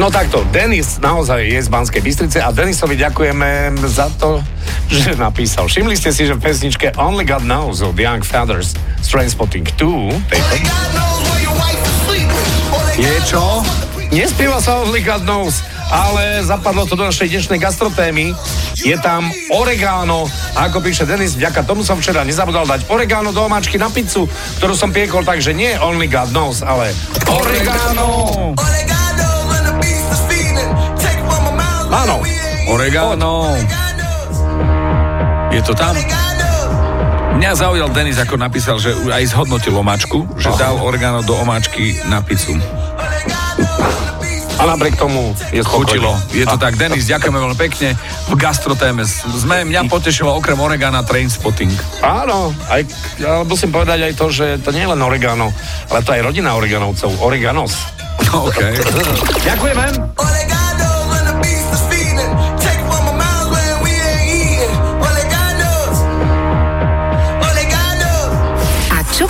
No takto, Denis naozaj je z Banskej Bystrice a Denisovi ďakujeme za to, že napísal. Všimli ste si, že v pesničke Only God Knows od Young Fathers Trainspotting 2 tejto, Je čo? Nespieva sa Only God Knows, ale zapadlo to do našej dnešnej gastrotémy. Je tam oregano. A ako píše Denis, vďaka tomu som včera nezabudol dať oregano do omáčky na pizzu, ktorú som piekol, takže nie Only God Knows, ale oregano. Áno. Oregano. Je to tam? Mňa zaujal Denis, ako napísal, že aj zhodnotil omáčku, že dal oregano do omáčky na pizzu. A napriek tomu je spokojný. Chutilo. Je to tak. Denis, ďakujeme veľmi pekne. V gastrotéme sme, mňa potešilo okrem oregana Trainspotting. Áno, aj, ale musím povedať aj to, že to nie je len oregano, ale to aj rodina oreganovcov, oreganos. No, OK. Ďakujeme.